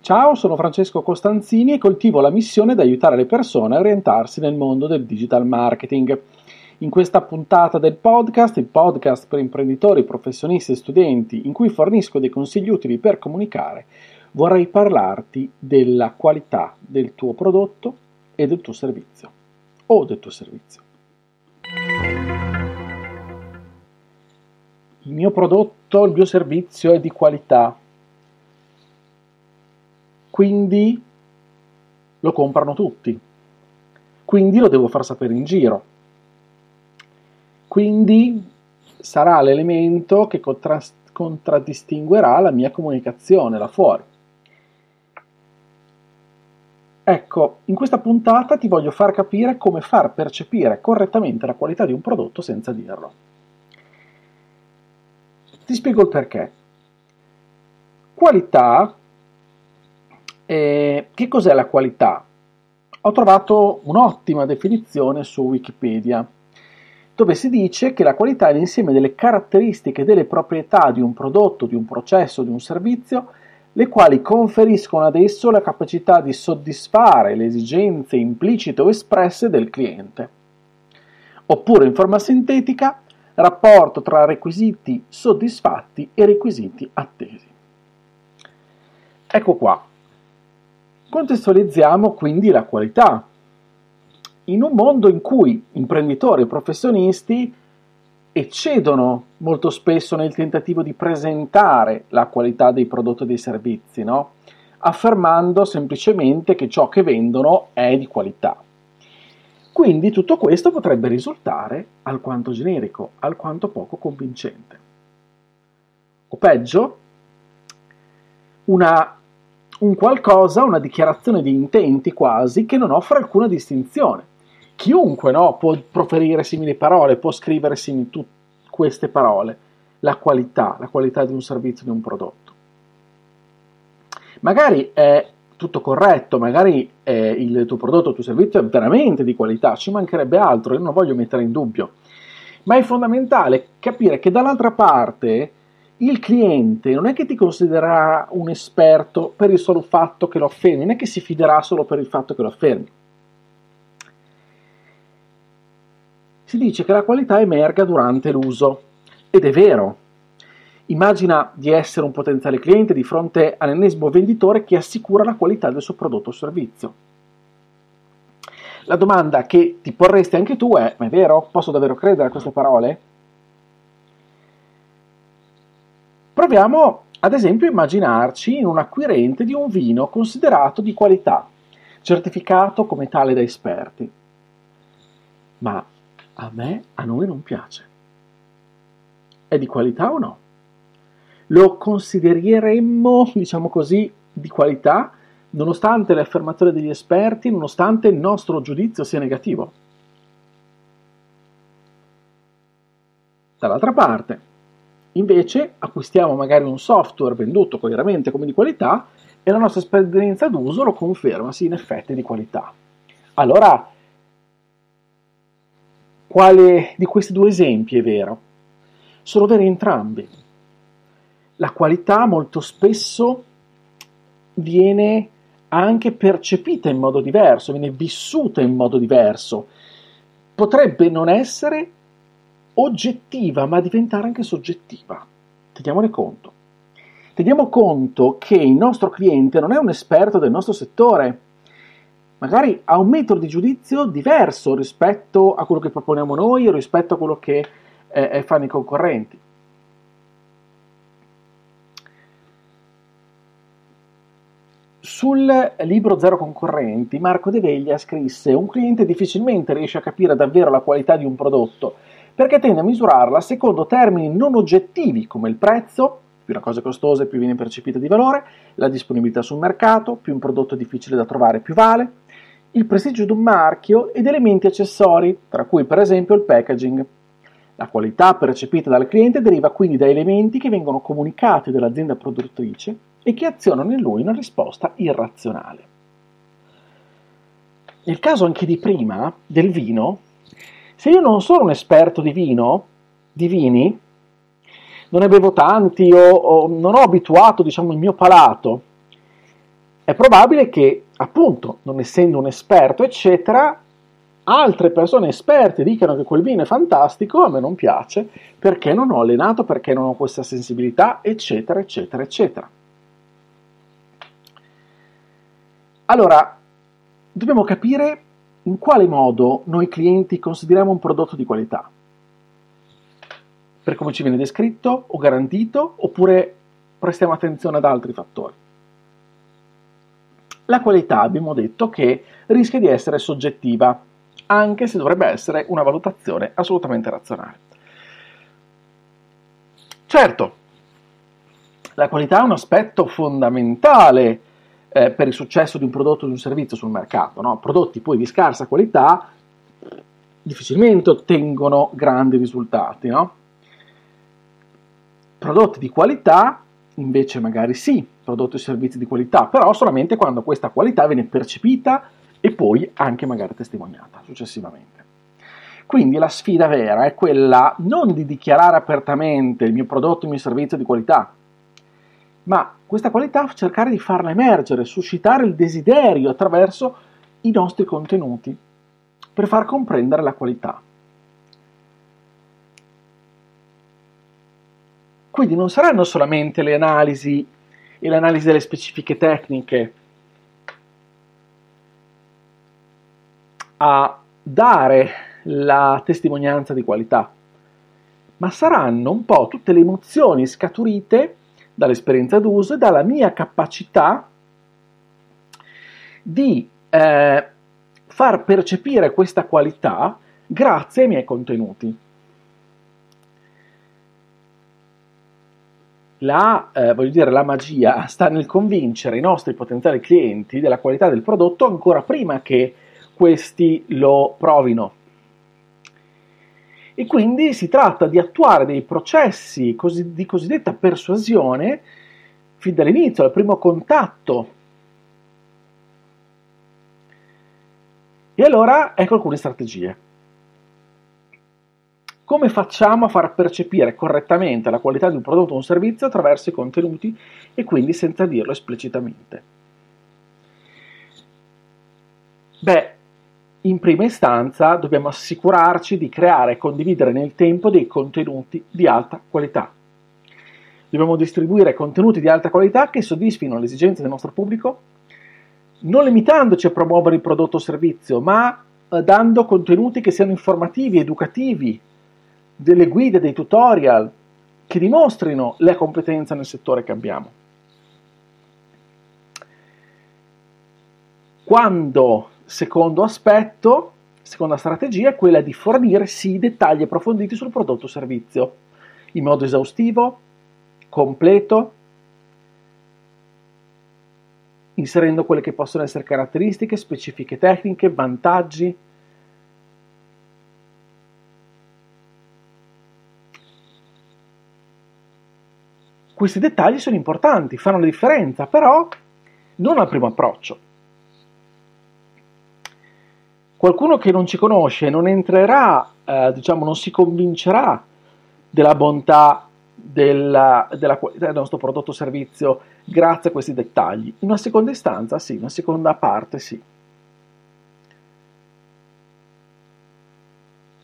Ciao, sono Francesco Costanzini e coltivo la missione di aiutare le persone a orientarsi nel mondo del digital marketing. In questa puntata del podcast, il podcast per imprenditori, professionisti e studenti, in cui fornisco dei consigli utili per comunicare, vorrei parlarti della qualità del tuo prodotto e del tuo servizio o del tuo servizio. Il mio prodotto, il mio servizio è di qualità, quindi lo comprano tutti, quindi lo devo far sapere in giro quindi sarà l'elemento che contra- contraddistinguerà la mia comunicazione là fuori. Ecco, in questa puntata ti voglio far capire come far percepire correttamente la qualità di un prodotto senza dirlo. Ti spiego il perché. Qualità, eh, che cos'è la qualità? Ho trovato un'ottima definizione su Wikipedia dove si dice che la qualità è l'insieme delle caratteristiche e delle proprietà di un prodotto, di un processo, di un servizio, le quali conferiscono ad esso la capacità di soddisfare le esigenze implicite o espresse del cliente. Oppure, in forma sintetica, rapporto tra requisiti soddisfatti e requisiti attesi. Ecco qua. Contestualizziamo quindi la qualità, in un mondo in cui imprenditori e professionisti eccedono molto spesso nel tentativo di presentare la qualità dei prodotti e dei servizi, no? affermando semplicemente che ciò che vendono è di qualità. Quindi tutto questo potrebbe risultare alquanto generico, alquanto poco convincente. O peggio, una, un qualcosa, una dichiarazione di intenti quasi che non offre alcuna distinzione. Chiunque no, può proferire simili parole, può scrivere simili tu, queste parole, la qualità, la qualità di un servizio, di un prodotto. Magari è tutto corretto, magari eh, il tuo prodotto, il tuo servizio è veramente di qualità, ci mancherebbe altro, io non voglio mettere in dubbio, ma è fondamentale capire che dall'altra parte il cliente non è che ti considererà un esperto per il solo fatto che lo affermi, non è che si fiderà solo per il fatto che lo affermi si dice che la qualità emerga durante l'uso. Ed è vero. Immagina di essere un potenziale cliente di fronte all'ennesimo venditore che assicura la qualità del suo prodotto o servizio. La domanda che ti porresti anche tu è, ma è vero? Posso davvero credere a queste parole? Proviamo ad esempio a immaginarci in un acquirente di un vino considerato di qualità, certificato come tale da esperti. Ma a me, a noi non piace. È di qualità o no? Lo considereremmo, diciamo così, di qualità nonostante le affermazioni degli esperti, nonostante il nostro giudizio sia negativo. Dall'altra parte, invece, acquistiamo magari un software venduto chiaramente come di qualità e la nostra esperienza d'uso lo conferma, sì, in effetti è di qualità. Allora, quale di questi due esempi è vero? Sono veri entrambi. La qualità molto spesso viene anche percepita in modo diverso, viene vissuta in modo diverso. Potrebbe non essere oggettiva, ma diventare anche soggettiva. Teniamone conto. Teniamo conto che il nostro cliente non è un esperto del nostro settore, magari ha un metodo di giudizio diverso rispetto a quello che proponiamo noi o rispetto a quello che eh, fanno i concorrenti. Sul libro Zero concorrenti, Marco De Veglia scrisse: Un cliente difficilmente riesce a capire davvero la qualità di un prodotto perché tende a misurarla secondo termini non oggettivi come il prezzo, più una cosa è costosa più viene percepita di valore, la disponibilità sul mercato, più un prodotto è difficile da trovare più vale, il prestigio di un marchio ed elementi accessori, tra cui per esempio il packaging. La qualità percepita dal cliente deriva quindi da elementi che vengono comunicati dall'azienda produttrice e che azionano in lui una risposta irrazionale. Nel caso anche di prima, del vino, se io non sono un esperto di vino, di vini, non ne bevo tanti o, o non ho abituato diciamo, il mio palato, è probabile che, appunto, non essendo un esperto, eccetera, altre persone esperte dicano che quel vino è fantastico, a me non piace, perché non ho allenato, perché non ho questa sensibilità, eccetera, eccetera, eccetera. Allora, dobbiamo capire in quale modo noi clienti consideriamo un prodotto di qualità. Per come ci viene descritto o garantito, oppure prestiamo attenzione ad altri fattori. La qualità abbiamo detto che rischia di essere soggettiva, anche se dovrebbe essere una valutazione assolutamente razionale. Certo, la qualità è un aspetto fondamentale eh, per il successo di un prodotto o di un servizio sul mercato. No? Prodotti poi di scarsa qualità difficilmente ottengono grandi risultati. No? Prodotti di qualità invece magari sì, prodotti e servizi di qualità, però solamente quando questa qualità viene percepita e poi anche magari testimoniata successivamente. Quindi la sfida vera è quella non di dichiarare apertamente il mio prodotto, il mio servizio di qualità, ma questa qualità cercare di farla emergere, suscitare il desiderio attraverso i nostri contenuti per far comprendere la qualità. Quindi non saranno solamente le analisi e l'analisi delle specifiche tecniche a dare la testimonianza di qualità, ma saranno un po' tutte le emozioni scaturite dall'esperienza d'uso e dalla mia capacità di eh, far percepire questa qualità grazie ai miei contenuti. La, eh, dire, la magia sta nel convincere i nostri potenziali clienti della qualità del prodotto ancora prima che questi lo provino. E quindi si tratta di attuare dei processi così, di cosiddetta persuasione fin dall'inizio, al primo contatto. E allora ecco alcune strategie. Come facciamo a far percepire correttamente la qualità di un prodotto o un servizio attraverso i contenuti e quindi senza dirlo esplicitamente? Beh, in prima istanza dobbiamo assicurarci di creare e condividere nel tempo dei contenuti di alta qualità. Dobbiamo distribuire contenuti di alta qualità che soddisfino le esigenze del nostro pubblico, non limitandoci a promuovere il prodotto o servizio, ma eh, dando contenuti che siano informativi, educativi, delle guide, dei tutorial, che dimostrino la competenza nel settore che abbiamo. Quando Secondo aspetto, seconda strategia è quella di fornire sì dettagli approfonditi sul prodotto o servizio, in modo esaustivo, completo, inserendo quelle che possono essere caratteristiche, specifiche tecniche, vantaggi. Questi dettagli sono importanti, fanno la differenza, però non al primo approccio. Qualcuno che non ci conosce non entrerà, eh, diciamo, non si convincerà della bontà della, della qualità del nostro prodotto o servizio grazie a questi dettagli. In una seconda istanza, sì, in una seconda parte, sì.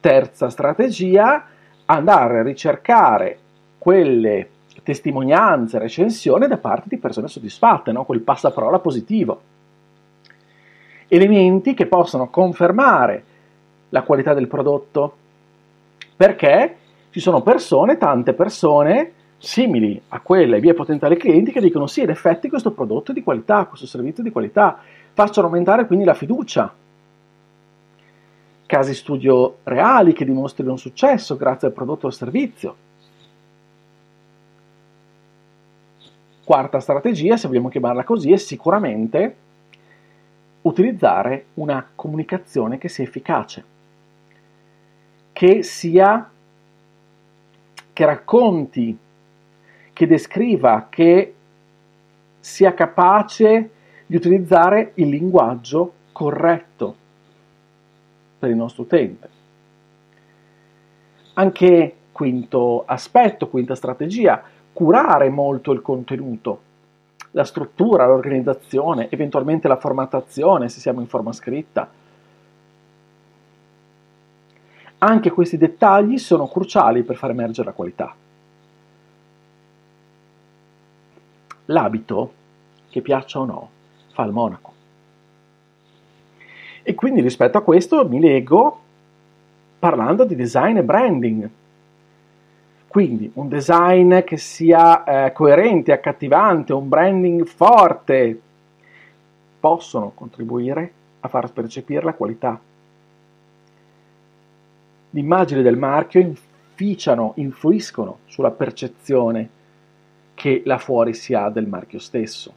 Terza strategia, andare a ricercare quelle testimonianze, recensioni da parte di persone soddisfatte, no? quel passaparola positivo elementi che possono confermare la qualità del prodotto, perché ci sono persone, tante persone simili a quelle, miei potenziali clienti, che dicono sì, in effetti questo prodotto è di qualità, questo servizio è di qualità, facciano aumentare quindi la fiducia. Casi studio reali che dimostrino un successo grazie al prodotto o al servizio. Quarta strategia, se vogliamo chiamarla così, è sicuramente utilizzare una comunicazione che sia efficace, che sia che racconti, che descriva, che sia capace di utilizzare il linguaggio corretto per il nostro utente. Anche quinto aspetto, quinta strategia, curare molto il contenuto, la struttura, l'organizzazione, eventualmente la formattazione se siamo in forma scritta. Anche questi dettagli sono cruciali per far emergere la qualità. L'abito, che piaccia o no, fa il monaco. E quindi rispetto a questo mi leggo parlando di design e branding. Quindi un design che sia eh, coerente, accattivante, un branding forte, possono contribuire a far percepire la qualità. L'immagine del marchio inficiano, influiscono sulla percezione che là fuori si ha del marchio stesso.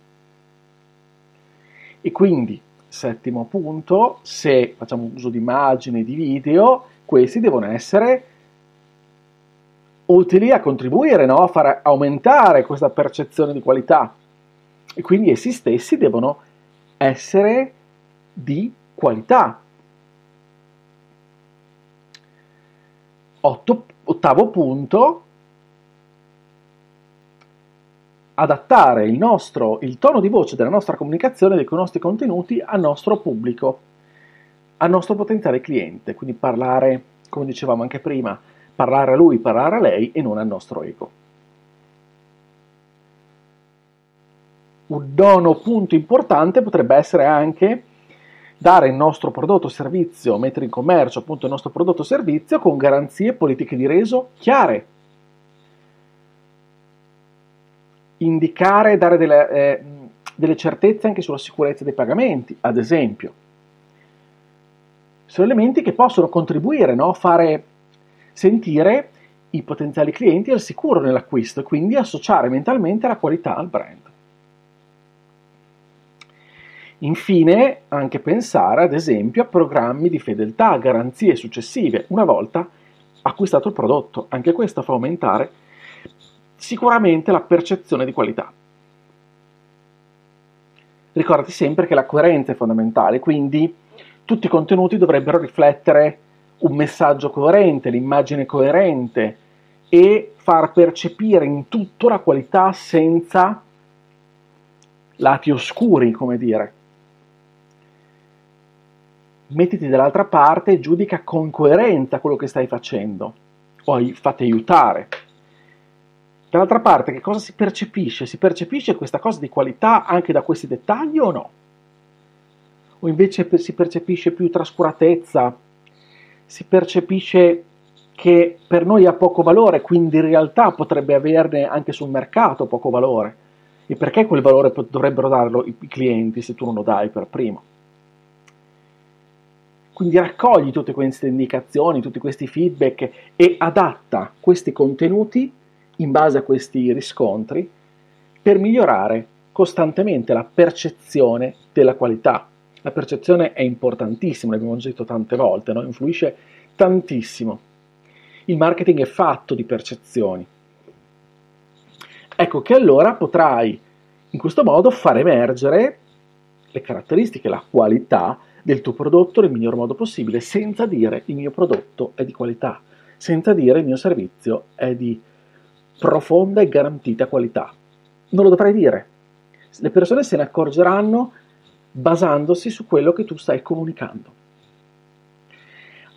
E quindi Settimo punto, se facciamo uso di immagini, di video, questi devono essere utili a contribuire, no? a far aumentare questa percezione di qualità. E quindi essi stessi devono essere di qualità. Otto, ottavo punto, adattare il, nostro, il tono di voce della nostra comunicazione, dei nostri contenuti al nostro pubblico, al nostro potenziale cliente, quindi parlare, come dicevamo anche prima, parlare a lui, parlare a lei e non al nostro ego. Un nono punto importante potrebbe essere anche dare il nostro prodotto o servizio, mettere in commercio appunto il nostro prodotto o servizio con garanzie politiche di reso chiare, indicare e dare delle, eh, delle certezze anche sulla sicurezza dei pagamenti, ad esempio. Sono elementi che possono contribuire no? fare sentire i potenziali clienti al sicuro nell'acquisto e quindi associare mentalmente la qualità al brand. Infine, anche pensare ad esempio a programmi di fedeltà, garanzie successive una volta acquistato il prodotto. Anche questo fa aumentare sicuramente la percezione di qualità. Ricordati sempre che la coerenza è fondamentale, quindi tutti i contenuti dovrebbero riflettere un messaggio coerente, l'immagine coerente e far percepire in tutto la qualità senza lati oscuri, come dire. Mettiti dall'altra parte e giudica con coerenza quello che stai facendo, poi fate aiutare. Dall'altra parte, che cosa si percepisce? Si percepisce questa cosa di qualità anche da questi dettagli o no? O invece si percepisce più trascuratezza? Si percepisce che per noi ha poco valore, quindi in realtà potrebbe averne anche sul mercato poco valore. E perché quel valore dovrebbero darlo i clienti se tu non lo dai per primo? Quindi raccogli tutte queste indicazioni, tutti questi feedback e adatta questi contenuti in base a questi riscontri per migliorare costantemente la percezione della qualità. La percezione è importantissima, l'abbiamo già detto tante volte, no? influisce tantissimo. Il marketing è fatto di percezioni. Ecco che allora potrai in questo modo far emergere le caratteristiche, la qualità del tuo prodotto nel miglior modo possibile, senza dire il mio prodotto è di qualità, senza dire il mio servizio è di profonda e garantita qualità. Non lo dovrai dire. Le persone se ne accorgeranno basandosi su quello che tu stai comunicando.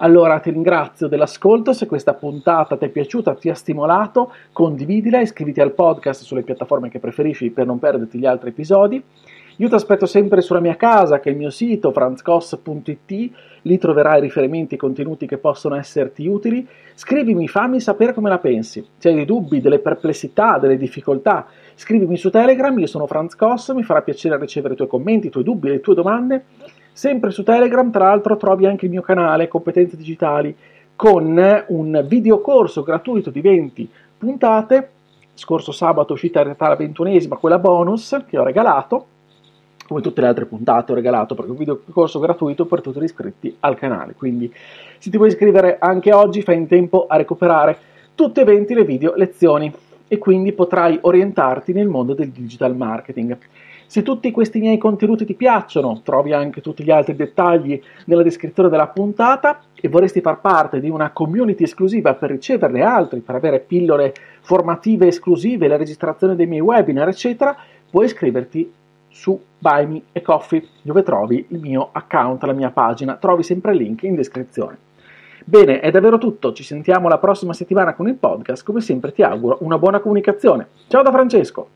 Allora ti ringrazio dell'ascolto, se questa puntata ti è piaciuta, ti ha stimolato, condividila, iscriviti al podcast sulle piattaforme che preferisci per non perderti gli altri episodi. Io ti aspetto sempre sulla mia casa, che è il mio sito franzcos.it, lì troverai riferimenti e contenuti che possono esserti utili. Scrivimi, fammi sapere come la pensi. Se hai dei dubbi, delle perplessità, delle difficoltà, scrivimi su Telegram, io sono Franz Cos, mi farà piacere ricevere i tuoi commenti, i tuoi dubbi, le tue domande. Sempre su Telegram, tra l'altro, trovi anche il mio canale Competenze Digitali con un videocorso gratuito di 20 puntate. Scorso sabato è uscita in realtà la ventunesima, quella bonus che ho regalato come tutte le altre puntate ho regalato perché un video corso gratuito per tutti gli iscritti al canale. Quindi se ti vuoi iscrivere anche oggi fai in tempo a recuperare tutte e 20 le video lezioni e quindi potrai orientarti nel mondo del digital marketing. Se tutti questi miei contenuti ti piacciono, trovi anche tutti gli altri dettagli nella descrizione della puntata e vorresti far parte di una community esclusiva per riceverne altri, per avere pillole formative esclusive, la registrazione dei miei webinar, eccetera, puoi iscriverti su Buy Me a Coffee, dove trovi il mio account, la mia pagina, trovi sempre il link in descrizione. Bene, è davvero tutto, ci sentiamo la prossima settimana con il podcast, come sempre ti auguro una buona comunicazione. Ciao da Francesco!